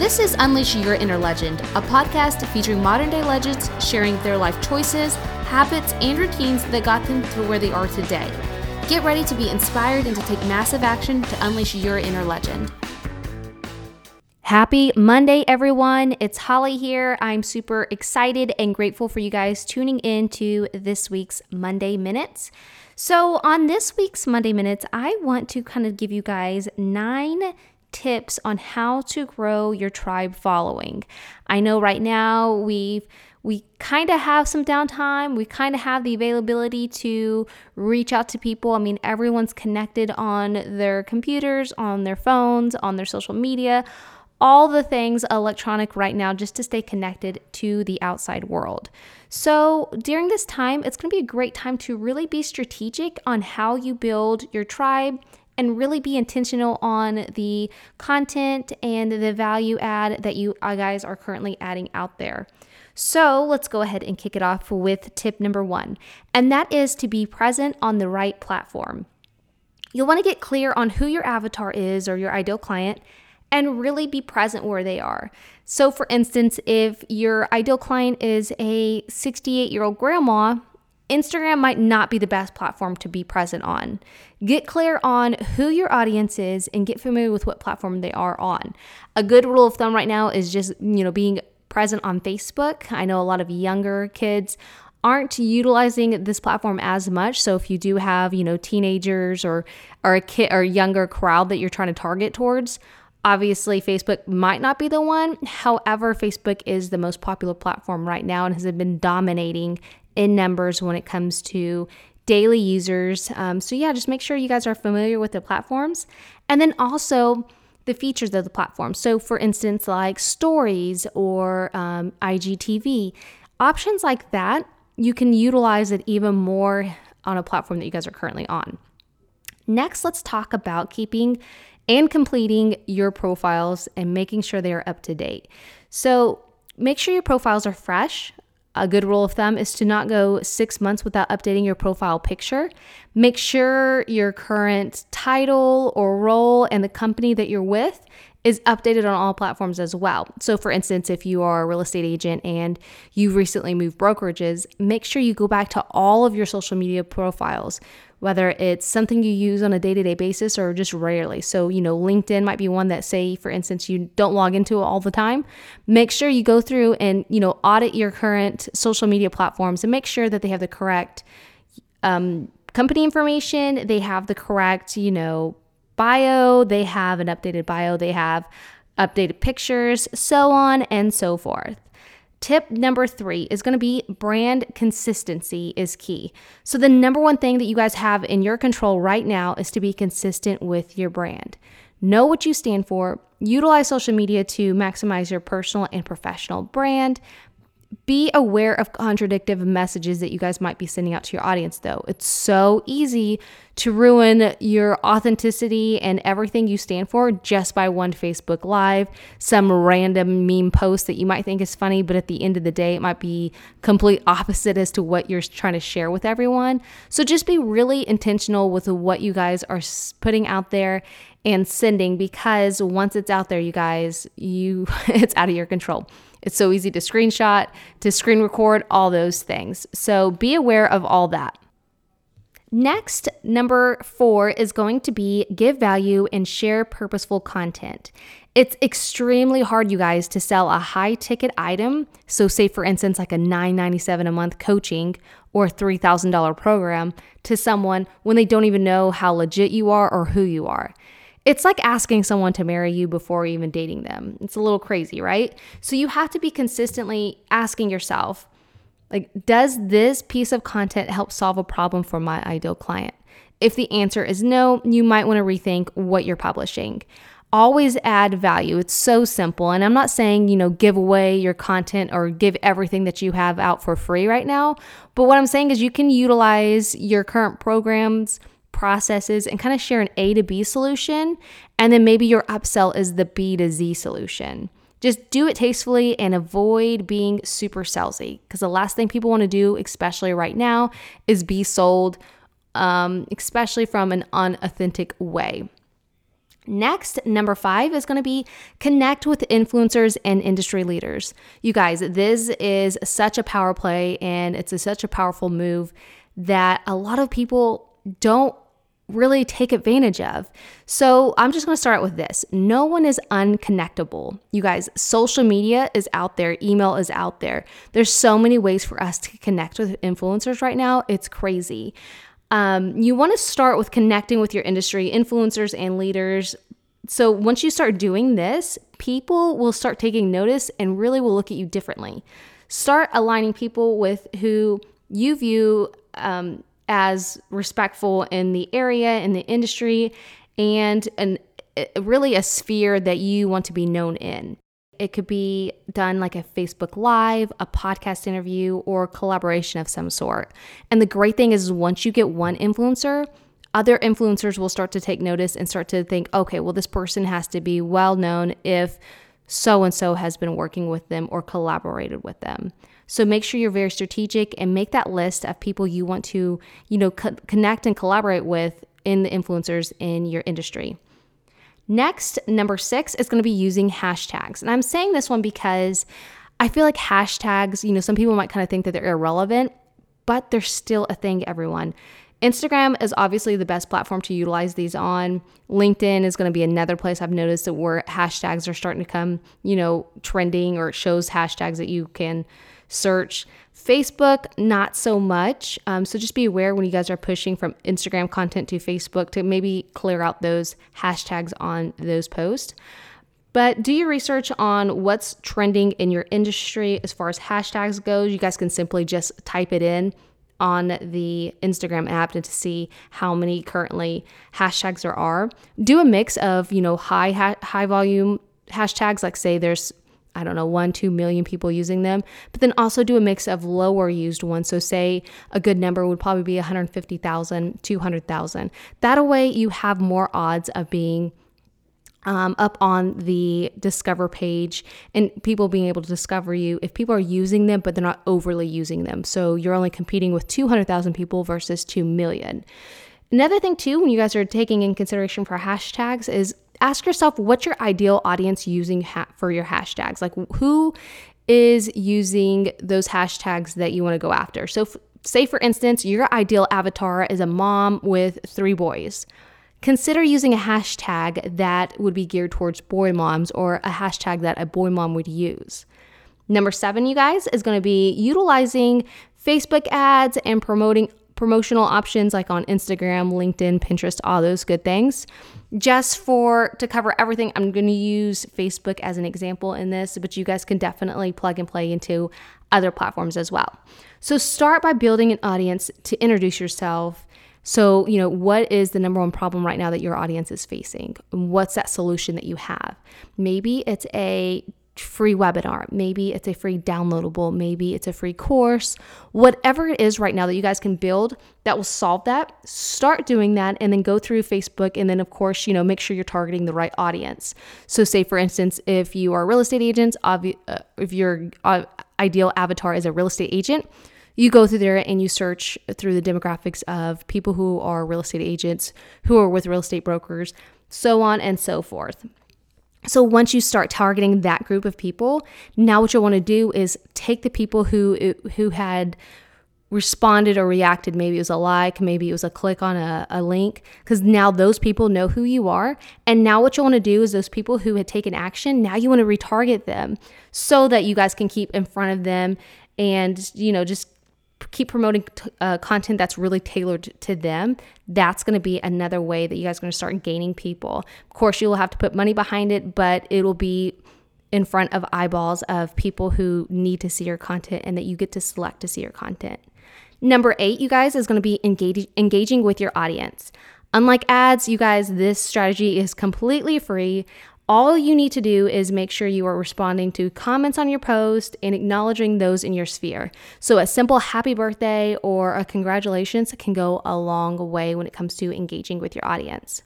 This is Unleash Your Inner Legend, a podcast featuring modern day legends sharing their life choices, habits, and routines that got them to where they are today. Get ready to be inspired and to take massive action to unleash your inner legend. Happy Monday, everyone. It's Holly here. I'm super excited and grateful for you guys tuning in to this week's Monday Minutes. So, on this week's Monday Minutes, I want to kind of give you guys nine tips on how to grow your tribe following. I know right now we've we kind of have some downtime. We kind of have the availability to reach out to people. I mean, everyone's connected on their computers, on their phones, on their social media, all the things electronic right now just to stay connected to the outside world. So, during this time, it's going to be a great time to really be strategic on how you build your tribe and really be intentional on the content and the value add that you uh, guys are currently adding out there. So let's go ahead and kick it off with tip number one, and that is to be present on the right platform. You'll want to get clear on who your avatar is or your ideal client and really be present where they are. So, for instance, if your ideal client is a 68 year old grandma, Instagram might not be the best platform to be present on. Get clear on who your audience is and get familiar with what platform they are on. A good rule of thumb right now is just, you know, being present on Facebook. I know a lot of younger kids aren't utilizing this platform as much. So if you do have, you know, teenagers or or a kid or younger crowd that you're trying to target towards, obviously Facebook might not be the one. However, Facebook is the most popular platform right now and has been dominating in numbers when it comes to daily users. Um, so, yeah, just make sure you guys are familiar with the platforms and then also the features of the platform. So, for instance, like stories or um, IGTV, options like that, you can utilize it even more on a platform that you guys are currently on. Next, let's talk about keeping and completing your profiles and making sure they are up to date. So, make sure your profiles are fresh. A good rule of thumb is to not go six months without updating your profile picture. Make sure your current title or role and the company that you're with is updated on all platforms as well. So, for instance, if you are a real estate agent and you've recently moved brokerages, make sure you go back to all of your social media profiles whether it's something you use on a day to day basis or just rarely. So, you know, LinkedIn might be one that, say, for instance, you don't log into all the time. Make sure you go through and, you know, audit your current social media platforms and make sure that they have the correct um, company information, they have the correct, you know, bio, they have an updated bio, they have updated pictures, so on and so forth. Tip number three is going to be brand consistency is key. So, the number one thing that you guys have in your control right now is to be consistent with your brand. Know what you stand for, utilize social media to maximize your personal and professional brand, be aware of contradictive messages that you guys might be sending out to your audience, though. It's so easy to ruin your authenticity and everything you stand for just by one Facebook Live, some random meme post that you might think is funny, but at the end of the day, it might be complete opposite as to what you're trying to share with everyone. So just be really intentional with what you guys are putting out there and sending because once it's out there, you guys, you it's out of your control. It's so easy to screenshot, to screen record, all those things. So be aware of all that. Next, number four is going to be give value and share purposeful content. It's extremely hard, you guys, to sell a high ticket item. So, say for instance, like a $9.97 a month coaching or $3,000 program to someone when they don't even know how legit you are or who you are. It's like asking someone to marry you before even dating them. It's a little crazy, right? So you have to be consistently asking yourself, like, does this piece of content help solve a problem for my ideal client? If the answer is no, you might want to rethink what you're publishing. Always add value. It's so simple. And I'm not saying, you know, give away your content or give everything that you have out for free right now. But what I'm saying is you can utilize your current programs processes and kind of share an A to B solution. And then maybe your upsell is the B to Z solution. Just do it tastefully and avoid being super salesy because the last thing people want to do, especially right now, is be sold, um, especially from an unauthentic way. Next, number five is going to be connect with influencers and industry leaders. You guys, this is such a power play and it's a, such a powerful move that a lot of people don't really take advantage of. So I'm just going to start with this. No one is unconnectable. You guys, social media is out there, email is out there. There's so many ways for us to connect with influencers right now. It's crazy. Um, you want to start with connecting with your industry, influencers, and leaders. So once you start doing this, people will start taking notice and really will look at you differently. Start aligning people with who you view um, as respectful in the area, in the industry, and an, really a sphere that you want to be known in. It could be done like a Facebook Live, a podcast interview, or collaboration of some sort. And the great thing is, once you get one influencer, other influencers will start to take notice and start to think, okay, well, this person has to be well known if so and so has been working with them or collaborated with them. So make sure you're very strategic and make that list of people you want to, you know, co- connect and collaborate with in the influencers in your industry. Next, number six is going to be using hashtags. And I'm saying this one because I feel like hashtags, you know, some people might kind of think that they're irrelevant, but they're still a thing, everyone. Instagram is obviously the best platform to utilize these on. LinkedIn is going to be another place I've noticed that where hashtags are starting to come, you know, trending or it shows hashtags that you can search. Facebook, not so much. Um, so just be aware when you guys are pushing from Instagram content to Facebook to maybe clear out those hashtags on those posts. But do your research on what's trending in your industry as far as hashtags goes. You guys can simply just type it in on the Instagram app to see how many currently hashtags there are. Do a mix of, you know, high ha- high volume hashtags like say there's I don't know, one, two million people using them, but then also do a mix of lower used ones. So, say a good number would probably be 150,000, 200,000. That way, you have more odds of being um, up on the discover page and people being able to discover you if people are using them, but they're not overly using them. So, you're only competing with 200,000 people versus 2 million. Another thing, too, when you guys are taking in consideration for hashtags, is ask yourself what's your ideal audience using ha- for your hashtags? Like who is using those hashtags that you want to go after? So, f- say for instance, your ideal avatar is a mom with three boys. Consider using a hashtag that would be geared towards boy moms or a hashtag that a boy mom would use. Number seven, you guys, is going to be utilizing Facebook ads and promoting promotional options like on Instagram, LinkedIn, Pinterest, all those good things. Just for to cover everything, I'm going to use Facebook as an example in this, but you guys can definitely plug and play into other platforms as well. So start by building an audience to introduce yourself. So, you know, what is the number one problem right now that your audience is facing? What's that solution that you have? Maybe it's a free webinar, maybe it's a free downloadable, maybe it's a free course, whatever it is right now that you guys can build that will solve that, start doing that and then go through Facebook and then of course, you know, make sure you're targeting the right audience. So say for instance, if you are real estate agent, obvi- uh, if your uh, ideal avatar is a real estate agent, you go through there and you search through the demographics of people who are real estate agents, who are with real estate brokers, so on and so forth. So once you start targeting that group of people, now what you'll want to do is take the people who who had responded or reacted. Maybe it was a like, maybe it was a click on a, a link, because now those people know who you are. And now what you want to do is those people who had taken action, now you want to retarget them so that you guys can keep in front of them and, you know, just keep promoting uh, content that's really tailored to them, that's going to be another way that you guys are going to start gaining people. Of course, you'll have to put money behind it, but it'll be in front of eyeballs of people who need to see your content and that you get to select to see your content. Number eight, you guys, is going to be engage- engaging with your audience. Unlike ads, you guys, this strategy is completely free. All you need to do is make sure you are responding to comments on your post and acknowledging those in your sphere. So, a simple happy birthday or a congratulations can go a long way when it comes to engaging with your audience.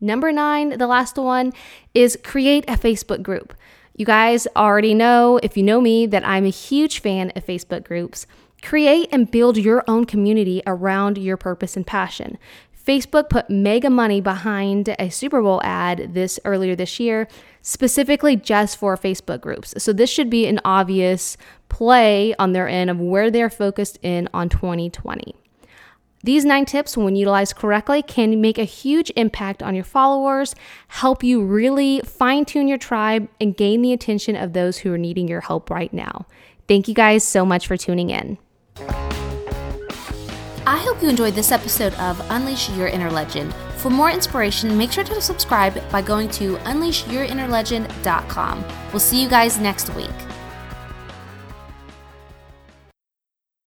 Number nine, the last one, is create a Facebook group. You guys already know, if you know me, that I'm a huge fan of Facebook groups. Create and build your own community around your purpose and passion. Facebook put mega money behind a Super Bowl ad this earlier this year, specifically just for Facebook groups. So this should be an obvious play on their end of where they're focused in on 2020. These nine tips, when utilized correctly, can make a huge impact on your followers, help you really fine tune your tribe, and gain the attention of those who are needing your help right now. Thank you guys so much for tuning in. I hope you enjoyed this episode of Unleash Your Inner Legend. For more inspiration, make sure to subscribe by going to unleashyourinnerlegend.com. We'll see you guys next week.